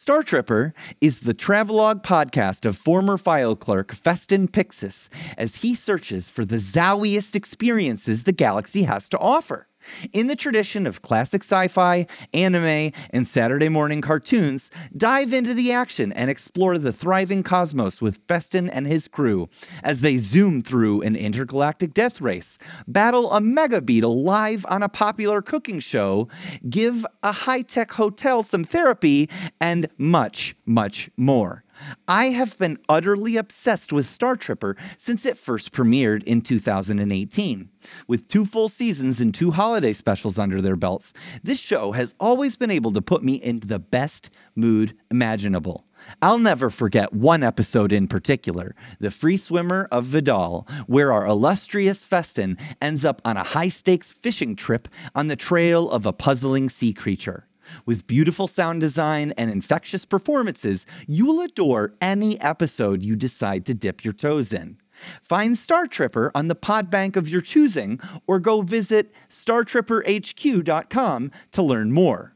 StarTripper is the travelogue podcast of former file clerk Feston Pyxis as he searches for the zowiest experiences the galaxy has to offer. In the tradition of classic sci fi, anime, and Saturday morning cartoons, dive into the action and explore the thriving cosmos with Feston and his crew as they zoom through an intergalactic death race, battle a mega beetle live on a popular cooking show, give a high tech hotel some therapy, and much, much more. I have been utterly obsessed with StarTripper since it first premiered in 2018. With two full seasons and two holiday specials under their belts, this show has always been able to put me in the best mood imaginable. I'll never forget one episode in particular, The Free Swimmer of Vidal, where our illustrious Feston ends up on a high stakes fishing trip on the trail of a puzzling sea creature. With beautiful sound design and infectious performances, you'll adore any episode you decide to dip your toes in. Find StarTripper on the podbank of your choosing or go visit startripperhq.com to learn more.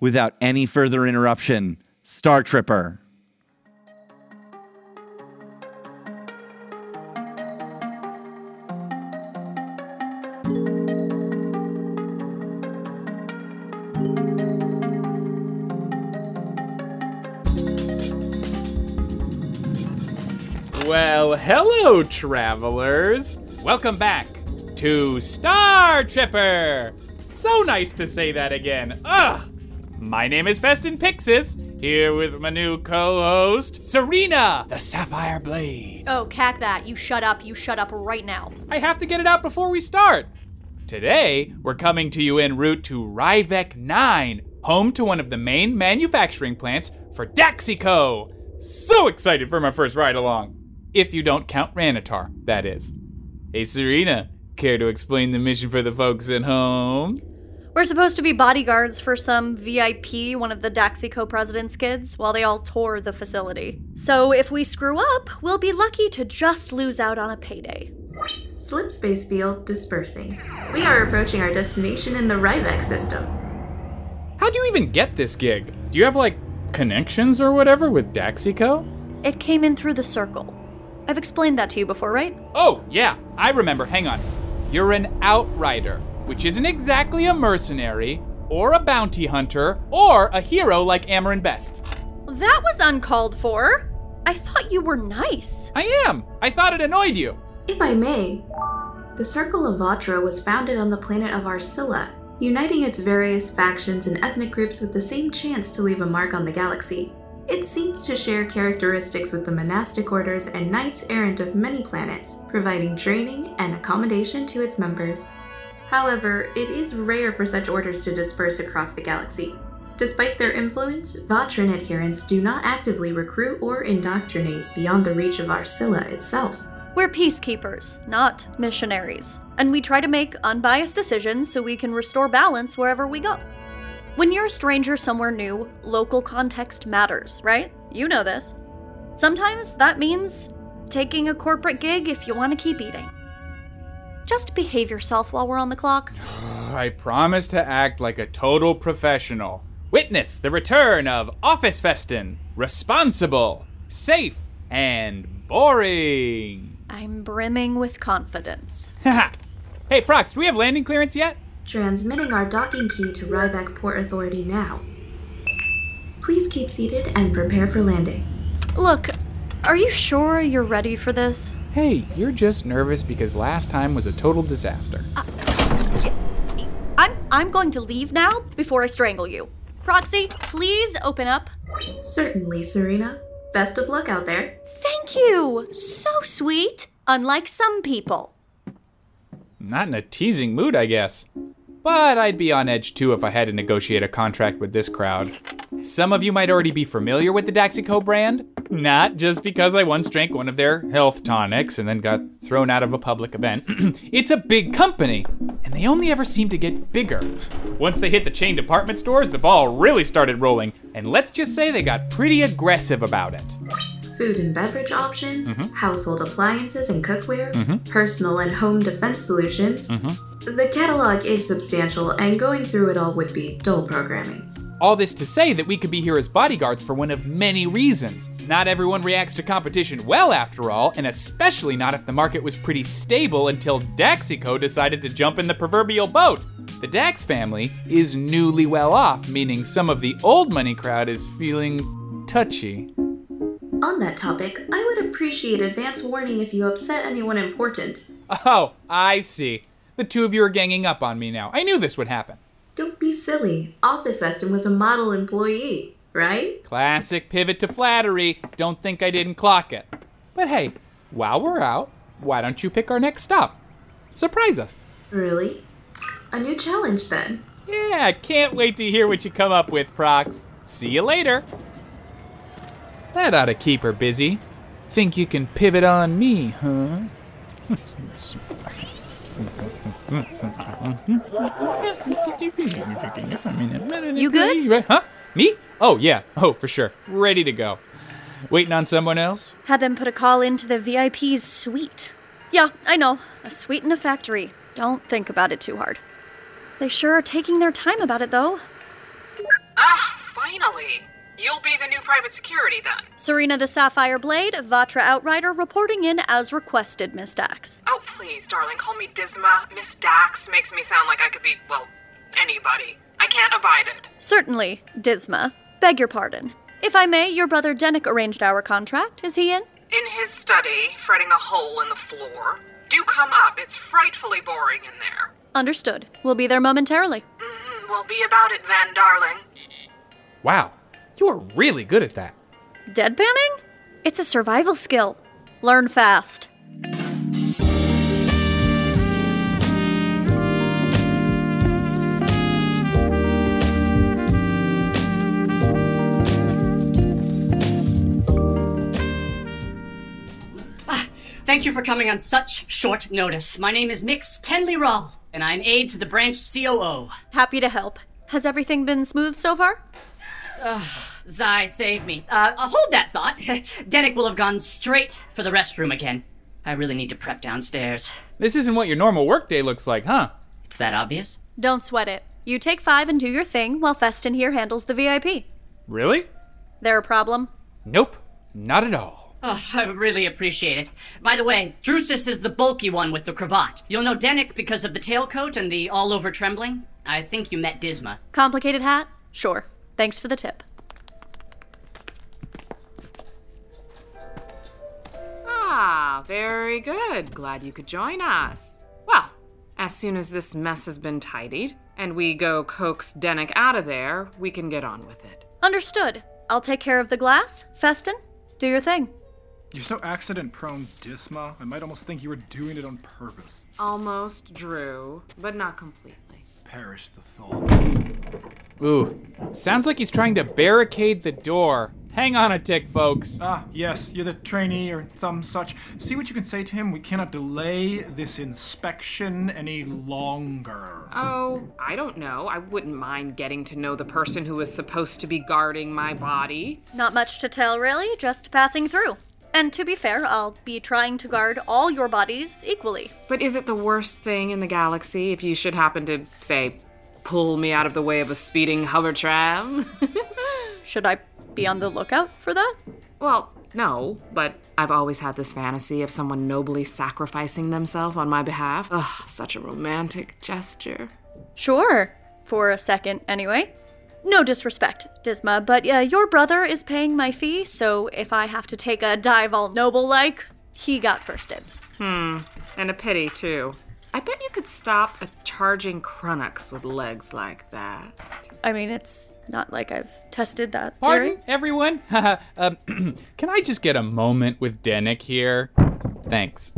Without any further interruption, StarTripper. Hello, travelers. Welcome back to StarTripper. So nice to say that again. Ugh. My name is Feston Pyxis, here with my new co-host, Serena, the Sapphire Blade. Oh, cack that. You shut up. You shut up right now. I have to get it out before we start. Today, we're coming to you en route to Ryvek 9, home to one of the main manufacturing plants for Daxico. So excited for my first ride along. If you don't count Ranitar, that is. Hey, Serena, care to explain the mission for the folks at home? We're supposed to be bodyguards for some VIP, one of the Daxico president's kids, while they all tour the facility. So if we screw up, we'll be lucky to just lose out on a payday. Slip space field dispersing. We are approaching our destination in the Ryvek system. How'd you even get this gig? Do you have, like, connections or whatever with Daxico? It came in through the circle. I've explained that to you before, right? Oh, yeah, I remember. Hang on. You're an outrider, which isn't exactly a mercenary, or a bounty hunter, or a hero like Amarin Best. That was uncalled for. I thought you were nice. I am. I thought it annoyed you. If I may, the Circle of Vatra was founded on the planet of Arsilla, uniting its various factions and ethnic groups with the same chance to leave a mark on the galaxy. It seems to share characteristics with the monastic orders and knights errant of many planets, providing training and accommodation to its members. However, it is rare for such orders to disperse across the galaxy. Despite their influence, Vatran adherents do not actively recruit or indoctrinate beyond the reach of Arsilla itself. We're peacekeepers, not missionaries. And we try to make unbiased decisions so we can restore balance wherever we go. When you're a stranger somewhere new, local context matters, right? You know this. Sometimes that means taking a corporate gig if you want to keep eating. Just behave yourself while we're on the clock. I promise to act like a total professional. Witness the return of Office Feston. Responsible, safe, and boring. I'm brimming with confidence. Haha. hey, Prox, do we have landing clearance yet? Transmitting our docking key to Ryvek Port Authority now. Please keep seated and prepare for landing. Look, are you sure you're ready for this? Hey, you're just nervous because last time was a total disaster. Uh, I'm I'm going to leave now before I strangle you. Proxy, please open up. Certainly, Serena. Best of luck out there. Thank you. So sweet. Unlike some people. Not in a teasing mood, I guess. But I'd be on edge too if I had to negotiate a contract with this crowd. Some of you might already be familiar with the Daxico brand. Not just because I once drank one of their health tonics and then got thrown out of a public event. it's a big company, and they only ever seem to get bigger. Once they hit the chain department stores, the ball really started rolling, and let's just say they got pretty aggressive about it. Food and beverage options, mm-hmm. household appliances and cookware, mm-hmm. personal and home defense solutions. Mm-hmm. The catalog is substantial, and going through it all would be dull programming. All this to say that we could be here as bodyguards for one of many reasons. Not everyone reacts to competition well, after all, and especially not if the market was pretty stable until Daxico decided to jump in the proverbial boat. The Dax family is newly well off, meaning some of the old money crowd is feeling touchy. On that topic, I would appreciate advance warning if you upset anyone important. Oh, I see. The two of you are ganging up on me now. I knew this would happen. Don't be silly. Office Feston was a model employee, right? Classic pivot to flattery. Don't think I didn't clock it. But hey, while we're out, why don't you pick our next stop? Surprise us. Really? A new challenge then. Yeah, can't wait to hear what you come up with, Prox. See you later. That ought to keep her busy. Think you can pivot on me, huh? You good? Huh? Me? Oh, yeah. Oh, for sure. Ready to go. Waiting on someone else? Had them put a call into the VIP's suite. Yeah, I know. A suite in a factory. Don't think about it too hard. They sure are taking their time about it, though. Ah, finally. You'll be the new private security then. Serena the Sapphire Blade, Vatra Outrider, reporting in as requested, Miss Dax. Oh, please, darling, call me Disma. Miss Dax makes me sound like I could be, well, anybody. I can't abide it. Certainly, Disma. Beg your pardon. If I may, your brother Dennek arranged our contract. Is he in? In his study, fretting a hole in the floor. Do come up. It's frightfully boring in there. Understood. We'll be there momentarily. Mm-hmm. we'll be about it then, darling. Wow, you are really good at that. Deadpanning? It's a survival skill. Learn fast. Ah, thank you for coming on such short notice. My name is Mix Tenlee Rahl, and I'm aide to the branch COO. Happy to help. Has everything been smooth so far? Zai, save me. Uh, uh, hold that thought. Dennek will have gone straight for the restroom again. I really need to prep downstairs. This isn't what your normal workday looks like, huh? It's that obvious? Don't sweat it. You take five and do your thing while Feston here handles the VIP. Really? There a problem? Nope, not at all. Oh, I really appreciate it. By the way, Drusus is the bulky one with the cravat. You'll know Dennek because of the tailcoat and the all over trembling. I think you met Disma. Complicated hat? Sure. Thanks for the tip. Ah, very good. Glad you could join us. Well, as soon as this mess has been tidied and we go coax Dennek out of there, we can get on with it. Understood. I'll take care of the glass. Feston, do your thing. You're so accident prone, Disma. I might almost think you were doing it on purpose. Almost Drew, but not completely. Perish the thought. Ooh, sounds like he's trying to barricade the door. Hang on a tick, folks. Ah, yes, you're the trainee or some such. See what you can say to him. We cannot delay this inspection any longer. Oh, I don't know. I wouldn't mind getting to know the person who is supposed to be guarding my body. Not much to tell, really, just passing through. And to be fair, I'll be trying to guard all your bodies equally. But is it the worst thing in the galaxy if you should happen to, say, pull me out of the way of a speeding hover tram? Should I be on the lookout for that? well, no, but I've always had this fantasy of someone nobly sacrificing themselves on my behalf. Ugh, such a romantic gesture. Sure. For a second, anyway. No disrespect, Disma, but uh, your brother is paying my fee, so if I have to take a dive all noble like, he got first dibs. Hmm, and a pity, too. I bet you could stop a charging Crunux with legs like that. I mean, it's not like I've tested that Pardon, theory. everyone? um, can I just get a moment with Dennek here? Thanks.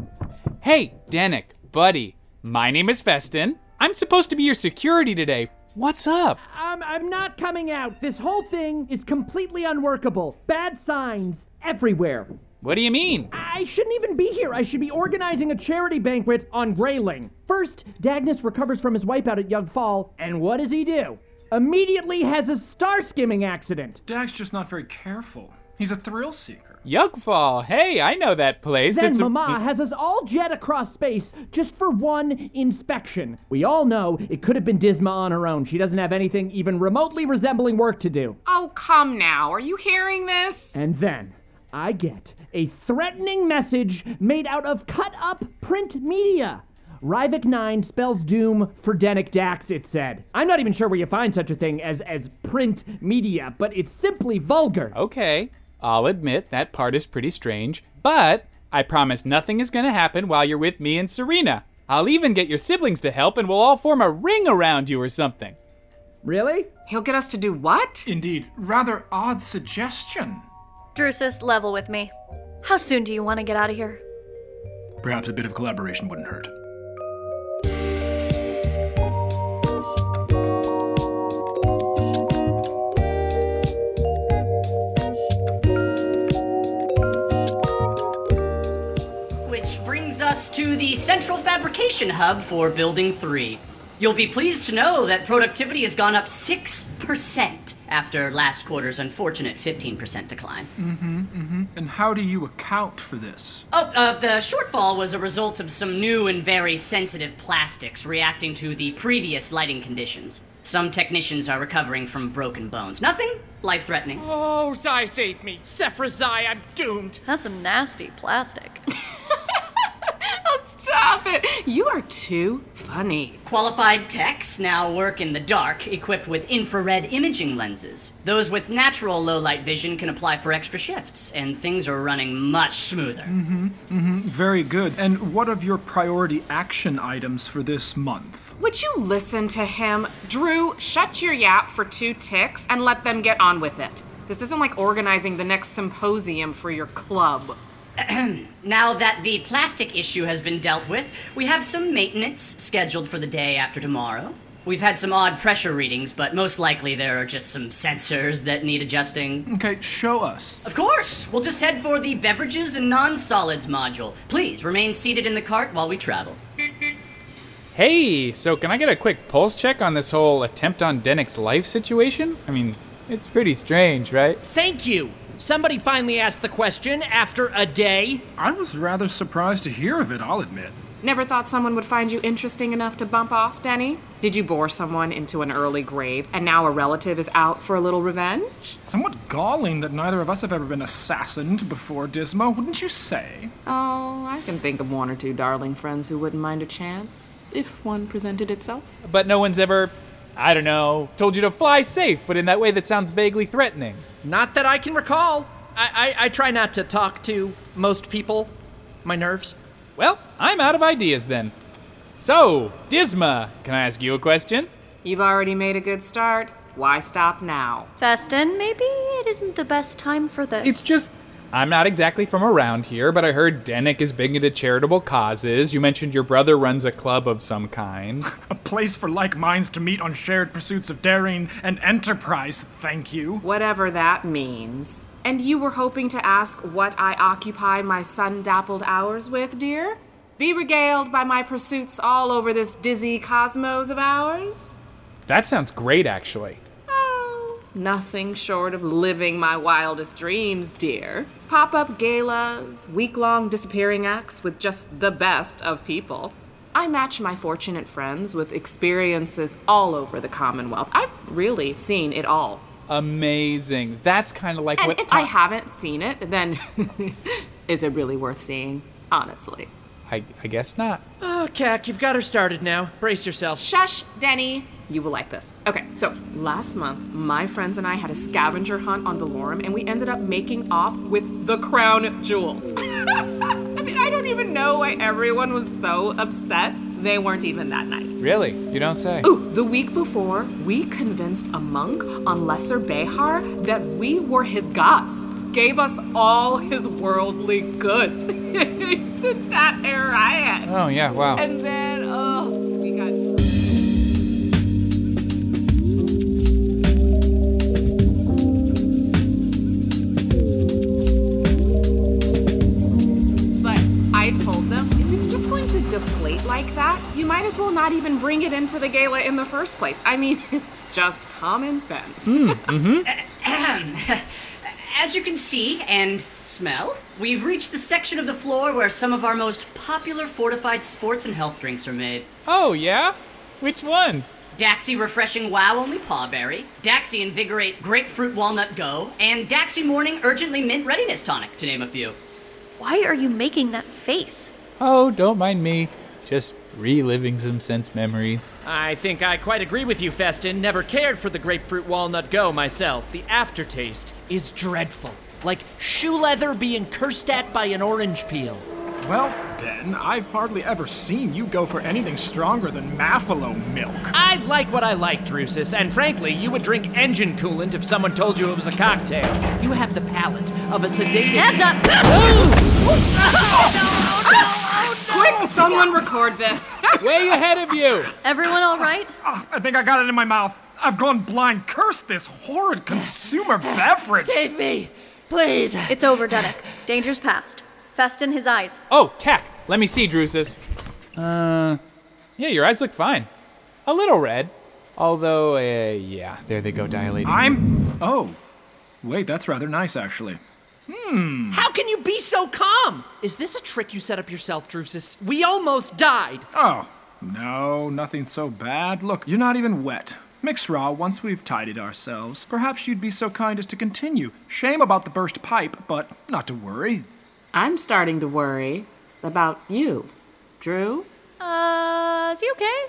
Hey, Dennek, buddy. My name is Feston. I'm supposed to be your security today. What's up? Um, I'm not coming out. This whole thing is completely unworkable. Bad signs everywhere. What do you mean? I shouldn't even be here. I should be organizing a charity banquet on Grayling. First, Dagnus recovers from his wipeout at Yug Fall, and what does he do? Immediately has a star skimming accident. Dag's just not very careful. He's a thrill seeker. Yugfall. Hey, I know that place. Then it's a- Mama has us all jet across space just for one inspection. We all know it could have been Disma on her own. She doesn't have anything even remotely resembling work to do. Oh, come now. Are you hearing this? And then I get a threatening message made out of cut up print media. Ryvek 9 spells doom for Dennek Dax, it said. I'm not even sure where you find such a thing as, as print media, but it's simply vulgar. Okay, I'll admit that part is pretty strange, but I promise nothing is gonna happen while you're with me and Serena. I'll even get your siblings to help and we'll all form a ring around you or something. Really? He'll get us to do what? Indeed, rather odd suggestion. Drusus, level with me. How soon do you want to get out of here? Perhaps a bit of collaboration wouldn't hurt. To the central fabrication hub for Building 3. You'll be pleased to know that productivity has gone up 6% after last quarter's unfortunate 15% decline. Mm-hmm, mm-hmm. And how do you account for this? Oh, uh, the shortfall was a result of some new and very sensitive plastics reacting to the previous lighting conditions. Some technicians are recovering from broken bones. Nothing life threatening. Oh, Zai, save me. Sephra Zai, I'm doomed. That's some nasty plastic. Stop it. You are too funny. Qualified techs now work in the dark, equipped with infrared imaging lenses. Those with natural low light vision can apply for extra shifts, and things are running much smoother. Mm-hmm, mm-hmm. Very good. And what of your priority action items for this month? Would you listen to him? Drew, shut your yap for two ticks and let them get on with it. This isn't like organizing the next symposium for your club. now that the plastic issue has been dealt with, we have some maintenance scheduled for the day after tomorrow. We've had some odd pressure readings, but most likely there are just some sensors that need adjusting. Okay, show us. Of course! We'll just head for the beverages and non solids module. Please remain seated in the cart while we travel. Hey, so can I get a quick pulse check on this whole attempt on Dennek's life situation? I mean, it's pretty strange, right? Thank you. Somebody finally asked the question after a day. I was rather surprised to hear of it, I'll admit. Never thought someone would find you interesting enough to bump off, Denny? Did you bore someone into an early grave and now a relative is out for a little revenge? Somewhat galling that neither of us have ever been assassined before, Disma, wouldn't you say? Oh, I can think of one or two darling friends who wouldn't mind a chance if one presented itself. But no one's ever, I don't know, told you to fly safe, but in that way that sounds vaguely threatening. Not that I can recall. I, I, I try not to talk to most people. My nerves. Well, I'm out of ideas then. So, Disma, can I ask you a question? You've already made a good start. Why stop now? Feston, maybe it isn't the best time for this. It's just. I'm not exactly from around here, but I heard Dennek is big into charitable causes. You mentioned your brother runs a club of some kind. a place for like minds to meet on shared pursuits of daring and enterprise, thank you. Whatever that means. And you were hoping to ask what I occupy my sun dappled hours with, dear? Be regaled by my pursuits all over this dizzy cosmos of ours? That sounds great, actually. Nothing short of living my wildest dreams, dear. Pop up galas, week long disappearing acts with just the best of people. I match my fortunate friends with experiences all over the Commonwealth. I've really seen it all. Amazing. That's kind of like and what. if I haven't seen it, then is it really worth seeing? Honestly. I, I guess not. Oh, Cac, you've got her started now. Brace yourself. Shush, Denny. You will like this. Okay, so last month, my friends and I had a scavenger hunt on Delorum, and we ended up making off with the crown jewels. I mean, I don't even know why everyone was so upset. They weren't even that nice. Really? You don't say. Ooh, the week before, we convinced a monk on Lesser Behar that we were his gods. Gave us all his worldly goods. Isn't that a riot? Oh, yeah, wow. And then, oh, deflate like that, you might as well not even bring it into the gala in the first place. I mean, it's just common sense. Hmm, mm-hmm. As you can see and smell, we've reached the section of the floor where some of our most popular fortified sports and health drinks are made. Oh, yeah? Which ones? Daxi Refreshing Wow Only Pawberry, Daxi Invigorate Grapefruit Walnut Go, and Daxi Morning Urgently Mint Readiness Tonic, to name a few. Why are you making that face? Oh, don't mind me. Just reliving some sense memories. I think I quite agree with you, Feston. Never cared for the grapefruit walnut go myself. The aftertaste is dreadful. Like shoe leather being cursed at by an orange peel. Well, Den, I've hardly ever seen you go for anything stronger than Maffalo milk. I like what I like, Drusus, and frankly, you would drink engine coolant if someone told you it was a cocktail. You have the palate of a sedated. Hands up! Quick, someone record this. Way ahead of you! Everyone all right? Ah, I think I got it in my mouth. I've gone blind. Curse this horrid consumer beverage. Save me, please. It's over, Dennek. Danger's past. Feston his eyes. Oh, Cack, let me see, Drusus. Uh, yeah, your eyes look fine. A little red. Although, uh, yeah, there they go dilating. I'm. Oh. Wait, that's rather nice, actually. How can you be so calm? Is this a trick you set up yourself, Drusus? We almost died. Oh. No, nothing so bad. Look, you're not even wet. Mixra, once we've tidied ourselves, perhaps you'd be so kind as to continue. Shame about the burst pipe, but not to worry. I'm starting to worry about you, Drew. Uh, is he okay?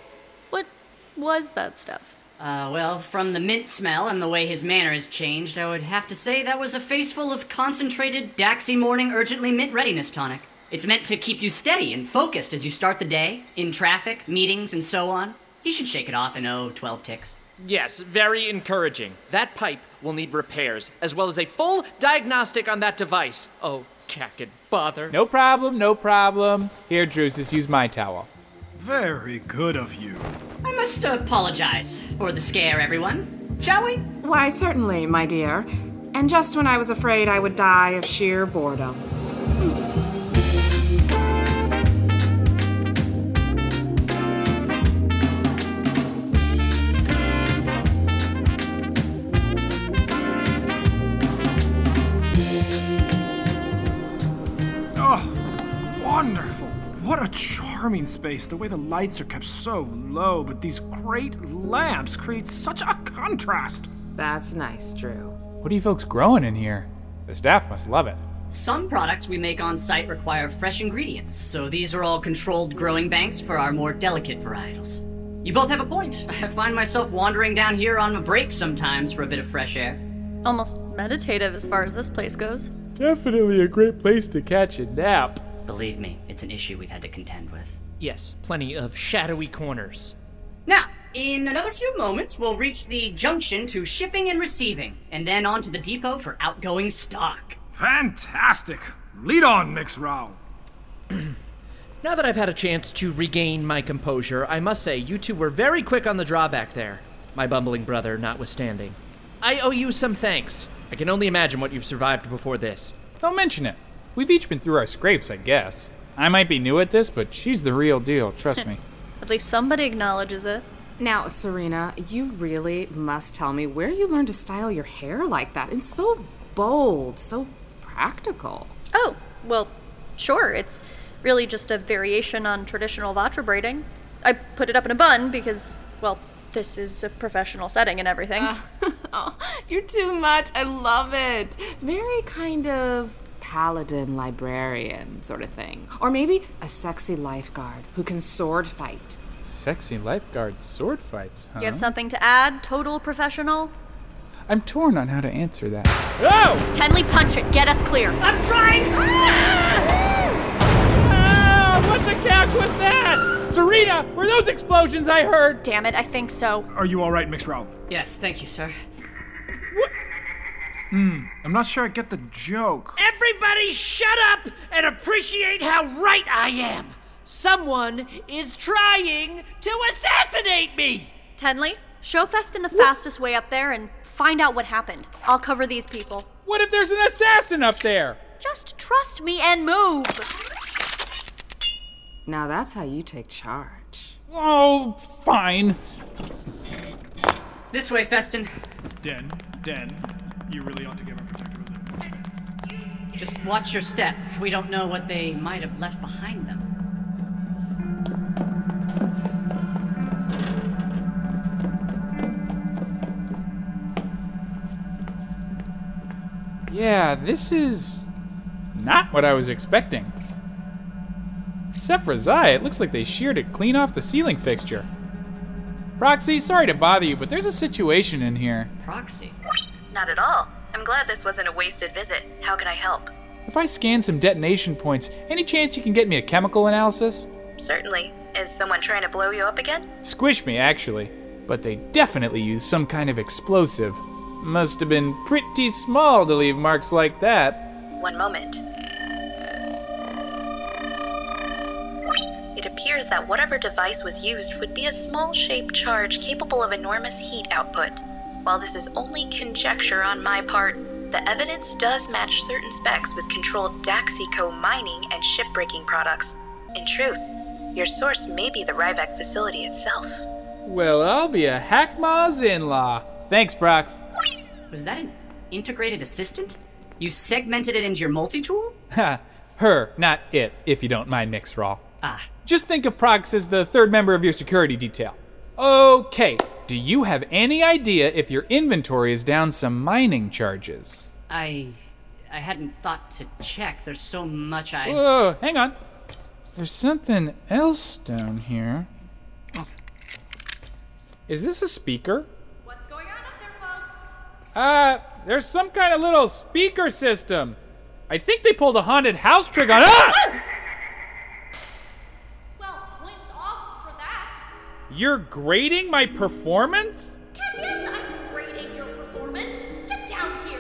What was that stuff? Uh, well, from the mint smell and the way his manner has changed, I would have to say that was a face full of concentrated Daxi Morning Urgently Mint Readiness Tonic. It's meant to keep you steady and focused as you start the day, in traffic, meetings, and so on. You should shake it off in, oh, 12 ticks. Yes, very encouraging. That pipe will need repairs, as well as a full diagnostic on that device. Oh, cack and bother. No problem, no problem. Here, Drusus, use my towel. Very good of you. I must apologize for the scare, everyone. Shall we? Why, certainly, my dear. And just when I was afraid I would die of sheer boredom. Hmm. Charming space. The way the lights are kept so low, but these great lamps create such a contrast. That's nice, Drew. What are you folks growing in here? The staff must love it. Some products we make on site require fresh ingredients, so these are all controlled growing banks for our more delicate varietals. You both have a point. I find myself wandering down here on a break sometimes for a bit of fresh air. Almost meditative as far as this place goes. Definitely a great place to catch a nap. Believe me, it's an issue we've had to contend with. Yes, plenty of shadowy corners. Now, in another few moments, we'll reach the junction to shipping and receiving, and then on to the depot for outgoing stock. Fantastic. Lead on, Mix Rahl. Now that I've had a chance to regain my composure, I must say you two were very quick on the drawback there, my bumbling brother notwithstanding. I owe you some thanks. I can only imagine what you've survived before this. Don't mention it. We've each been through our scrapes, I guess. I might be new at this, but she's the real deal, trust me. At least somebody acknowledges it. Now, Serena, you really must tell me where you learned to style your hair like that. It's so bold, so practical. Oh, well, sure. It's really just a variation on traditional Vatra braiding. I put it up in a bun because, well, this is a professional setting and everything. oh, you're too much. I love it. Very kind of paladin librarian sort of thing. Or maybe a sexy lifeguard who can sword fight. Sexy lifeguard sword fights, huh? You have something to add, total professional? I'm torn on how to answer that. Oh! Tenlee, punch it. Get us clear. I'm trying! Ah! Ah! what the cack was that? Serena, were those explosions I heard? Damn it, I think so. Are you all right, Mix Rahl? Yes, thank you, sir. Hmm, I'm not sure I get the joke. Everybody shut up and appreciate how right I am. Someone is trying to assassinate me. Tenlee, show Feston the fastest way up there and find out what happened. I'll cover these people. What if there's an assassin up there? Just trust me and move. Now that's how you take charge. Oh, fine. This way, Feston. Den, Den, you really ought to give our protector a little more space. Just watch your step. We don't know what they might have left behind them. Yeah, this is not what I was expecting. Except for Zai, it looks like they sheared it clean off the ceiling fixture. Proxy, sorry to bother you, but there's a situation in here. Proxy? Not at all. I'm glad this wasn't a wasted visit. How can I help? If I scan some detonation points, any chance you can get me a chemical analysis? Certainly. Is someone trying to blow you up again? Squish me, actually. But they definitely used some kind of explosive. Must have been pretty small to leave marks like that. One moment. It appears that whatever device was used would be a small shaped charge capable of enormous heat output. While this is only conjecture on my part, the evidence does match certain specs with controlled Daxico mining and shipbreaking products. In truth, your source may be the Ryvek facility itself. Well, I'll be a Hackmaw's in law. Thanks, Prox. Was that an integrated assistant? You segmented it into your multi tool? Ha, her, not it, if you don't mind, Mix Rahl. Ah. Just think of Prox as the third member of your security detail. Okay, do you have any idea if your inventory is down some mining charges? I. I hadn't thought to check. There's so much I. Whoa, hang on. There's something else down here. Is this a speaker? What's going on up there, folks? Uh, there's some kind of little speaker system. I think they pulled a haunted house trick on. Ah! Well, points off for that. You're grading my performance? Yes, I'm grading your performance. Get down here.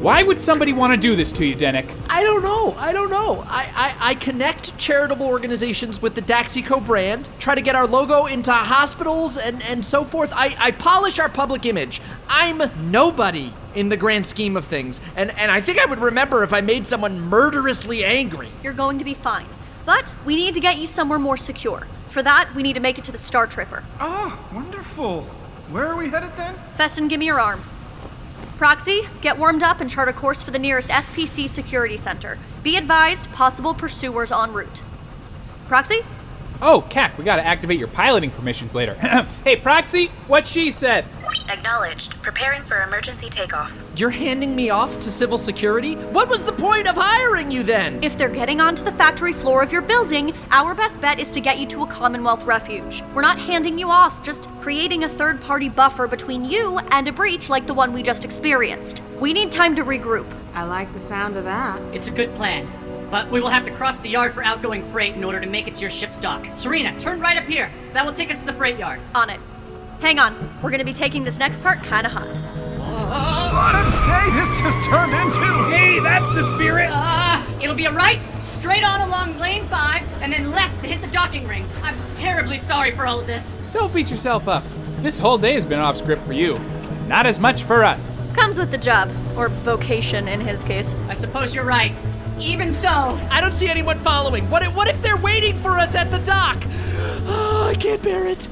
Why would somebody want to do this to you, Dennek? I don't know. I don't know. I, I, I connect charitable organizations with the Daxico brand, try to get our logo into hospitals and, and so forth. I, I polish our public image. I'm nobody in the grand scheme of things. And, and I think I would remember if I made someone murderously angry. You're going to be fine. But we need to get you somewhere more secure. For that, we need to make it to the StarTripper. Ah, wonderful. Where are we headed then? Feston, give me your arm. Proxy, get warmed up and chart a course for the nearest SPC security center. Be advised, possible pursuers en route. Proxy? Oh, Cac, we gotta activate your piloting permissions later. hey, Proxy, what she said. Acknowledged. Preparing for emergency takeoff. You're handing me off to civil security? What was the point of hiring you then? If they're getting onto the factory floor of your building, our best bet is to get you to a Commonwealth refuge. We're not handing you off, just creating a third party buffer between you and a breach like the one we just experienced. We need time to regroup. I like the sound of that. It's a good plan. But we will have to cross the yard for outgoing freight in order to make it to your ship's dock. Serena, turn right up here. That will take us to the freight yard. On it. Hang on, we're gonna be taking this next part kinda hot. Oh, What a day this has turned into! Hey, that's the spirit! Uh, it'll be a right, straight on along lane 5, and then left to hit the docking ring. I'm terribly sorry for all of this. Don't beat yourself up. This whole day has been off script for you. Not as much for us. Comes with the job, or vocation in his case. I suppose you're right. Even so, I don't see anyone following. What if, what if they're waiting for us at the dock? Oh, I can't bear it.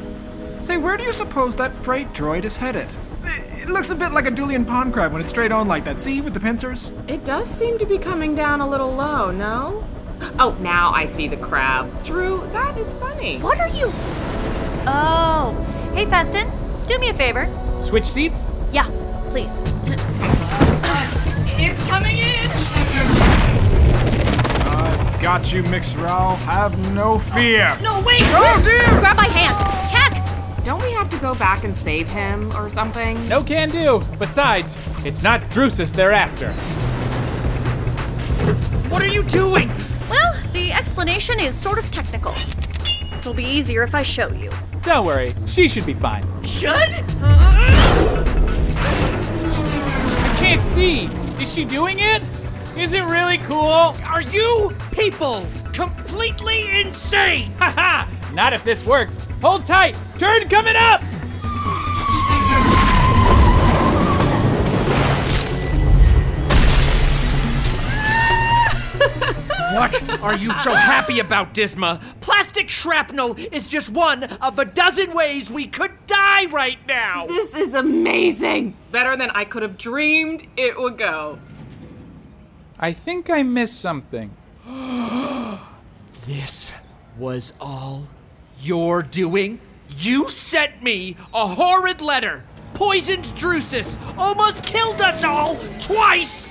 Say, where do you suppose that freight droid is headed? It looks a bit like a Dulian pond crab when it's straight on like that. See, with the pincers? It does seem to be coming down a little low, no? Oh, now I see the crab. Drew, that is funny. What are you? Oh. Hey, Feston, do me a favor. Switch seats? Yeah, please. it's coming in! I got you, Mix Rahl. Have no fear. No, wait! Oh, dear! Grab my hand. Heck! Don't we have to go back and save him or something? No can do. Besides, it's not Drusus they're after. What are you doing? Well, the explanation is sort of technical. It'll be easier if I show you. Don't worry, she should be fine. Should? I can't see. Is she doing it? Is it really cool? Are you people completely insane? Haha! Not if this works. Hold tight. Turn coming up. What are you so happy about, Disma? Plastic shrapnel is just one of a dozen ways we could die right now. This is amazing! Better than I could have dreamed it would go. I think I missed something. This was all your doing? You sent me a horrid letter, poisoned Drusus, almost killed us all twice!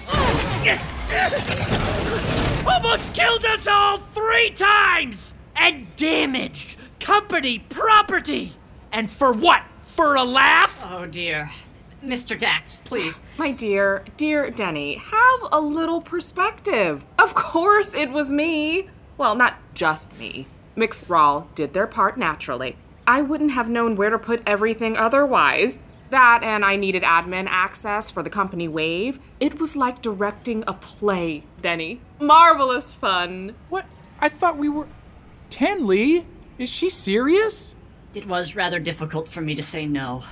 almost killed us all three times! And damaged company property! And for what? For a laugh? Oh dear. Mr. Dax, please. My dear, dear Denny, have a little perspective. Of course it was me. Well, not just me. Mix Rahl did their part naturally. I wouldn't have known where to put everything otherwise. That and I needed admin access for the company Wave. It was like directing a play, Denny. Marvelous fun. What? I thought we were. Tenlee? Is she serious? It was rather difficult for me to say no.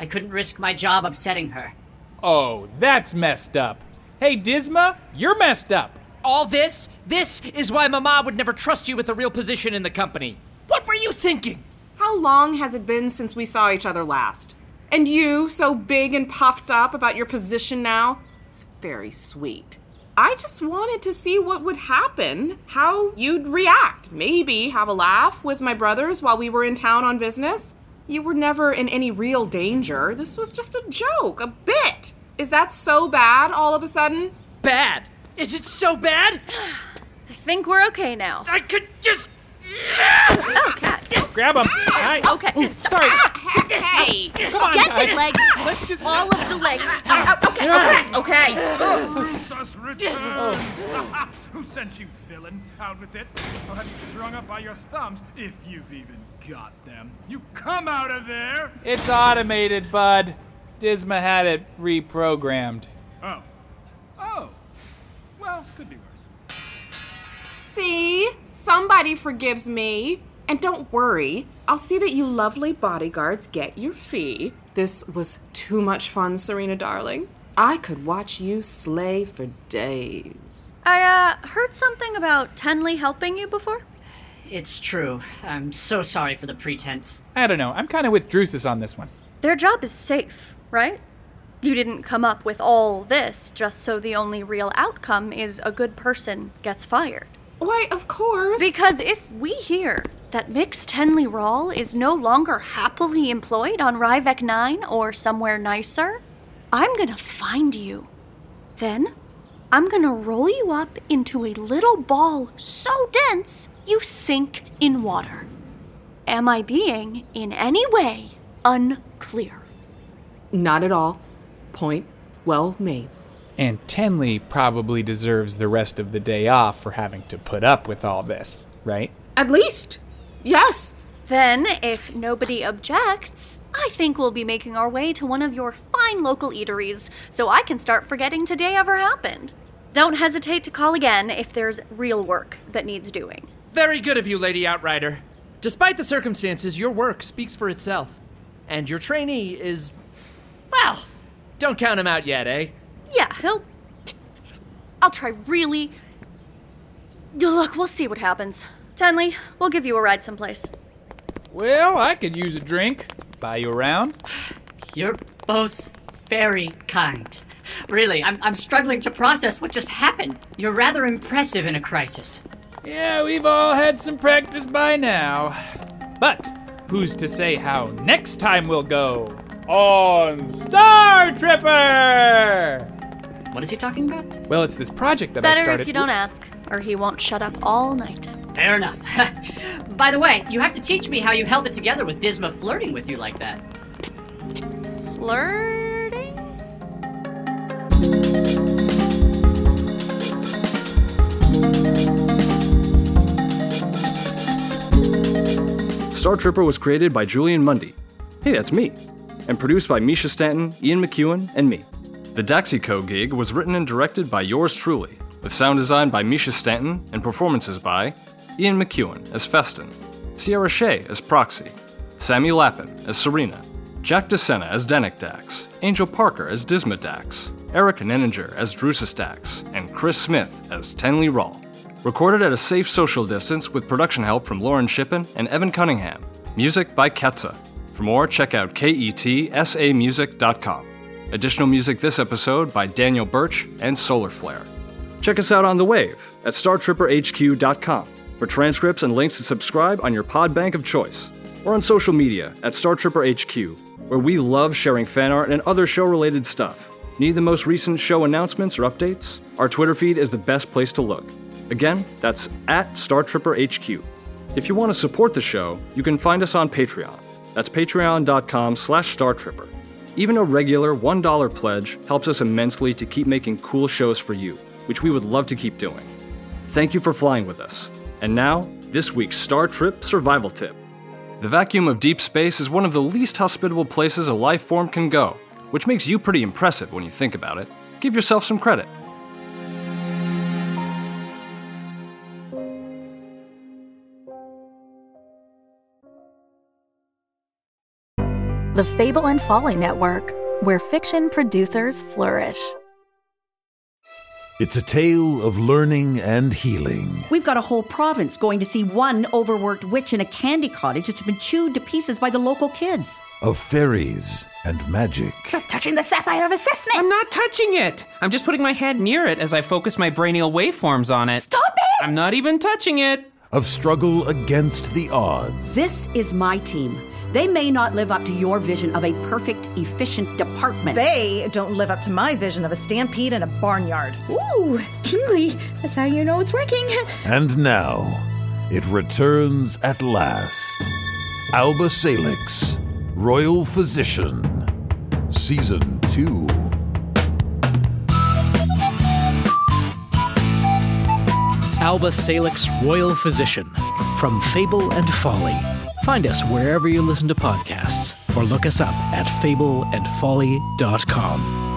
I couldn't risk my job upsetting her. Oh, that's messed up. Hey, Disma, you're messed up. All this? This is why Mama would never trust you with a real position in the company. What were you thinking? How long has it been since we saw each other last? And you, so big and puffed up about your position now? It's very sweet. I just wanted to see what would happen, how you'd react, maybe have a laugh with my brothers while we were in town on business. You were never in any real danger. This was just a joke, a bit. Is that so bad all of a sudden? Bad. Is it so bad? I think we're okay now. I could just. Oh, cat. Grab him. Ah, Hi. Okay. Ooh, sorry. Ah, hey, Come on, get guys. his legs. Let's just. All of the legs. Ah, oh, okay, okay, okay. Oh. Drusus returns! Who sent you, villain? Out with it. I'll have you strung up by your thumbs, if you've even got them. You come out of there! It's automated, bud. Disma had it reprogrammed. Oh. Oh. See? Somebody forgives me. And don't worry, I'll see that you lovely bodyguards get your fee. This was too much fun, Serena darling. I could watch you slay for days. I, uh, heard something about Tenlee helping you before? It's true. I'm so sorry for the pretense. I don't know. I'm kind of with Drusus on this one. Their job is safe, right? You didn't come up with all this just so the only real outcome is a good person gets fired. Why, of course. Because if we hear that Mix Tenlee Rahl is no longer happily employed on Ryvek 9 or somewhere nicer, I'm gonna find you. Then, I'm gonna roll you up into a little ball so dense you sink in water. Am I being, in any way, unclear? Not at all. Point well made. And Tenlee probably deserves the rest of the day off for having to put up with all this, right? At least. Yes. Then, if nobody objects, I think we'll be making our way to one of your fine local eateries so I can start forgetting today ever happened. Don't hesitate to call again if there's real work that needs doing. Very good of you, Lady Outrider. Despite the circumstances, your work speaks for itself. And your trainee is. Well, don't count him out yet, eh? Yeah, he'll. I'll try really. Look, we'll see what happens. Tenlee, we'll give you a ride someplace. Well, I could use a drink. Buy you around. You're both very kind. Really, I'm, I'm struggling to process what just happened. You're rather impressive in a crisis. Yeah, we've all had some practice by now. But who's to say how next time we'll go? On StarTripper! What is he talking about? Well, it's this project that I Better started. if you don't ask. or he won't shut up all night. Fair enough. By the way, you have to teach me how you held it together with Disma flirting with you like that. Flirting? StarTripper was created by Julian Mundy. Hey, that's me. And produced by Mischa Stanton, Ian McQuown, and me. The Daxico gig was written and directed by yours truly, with sound design by Mischa Stanton and performances by Ian McQuown as Feston, Sierra Shay as Proxy, Sammi Lappin as Serena, Jack DeSena as Dennek Dax, Angel Parker as Disma Dax, Eric Nenninger as Drusus Dax, and Chris Smith as Tenlee Rahl. Recorded at a safe social distance with production help from Lauren Shippen and Evan Cunningham. Music by Ketsa. For more, check out ketsamusic.com. Additional music this episode by Daniel Birch and Soularflair. Check us out on the wave at startripperhq.com for transcripts and links to subscribe on your pod bank of choice, or on social media at StarTripperHQ, where we love sharing fan art and other show related stuff. Need the most recent show announcements or updates? Our Twitter feed is the best place to look. Again, that's at StarTripperHQ. If you want to support the show, you can find us on Patreon. That's patreon.com slash startripper. Even a regular $1 pledge helps us immensely to keep making cool shows for you, which we would love to keep doing. Thank you for flying with us. And now, this week's Star Trip Survival Tip. The vacuum of deep space is one of the least hospitable places a life form can go, which makes you pretty impressive when you think about it. Give yourself some credit. The Fable and Folly Network, where fiction producers flourish. It's a tale of learning and healing. We've got a whole province going to see one overworked witch in a candy cottage that's been chewed to pieces by the local kids. Of fairies and magic. You're touching the sapphire of assessment. I'm not touching it. I'm just putting my hand near it as I focus my brainial waveforms on it. Stop it! I'm not even touching it. Of struggle against the odds. This is my team. They may not live up to your vision of a perfect, efficient department. They don't live up to my vision of a stampede in a barnyard. Ooh, Kingly, that's how you know it's working. And now, it returns at last. Alba Salix, Royal Physician, Season 2. Alba Salix, Royal Physician, from Fable and Folly. Find us wherever you listen to podcasts or look us up at fableandfolly.com.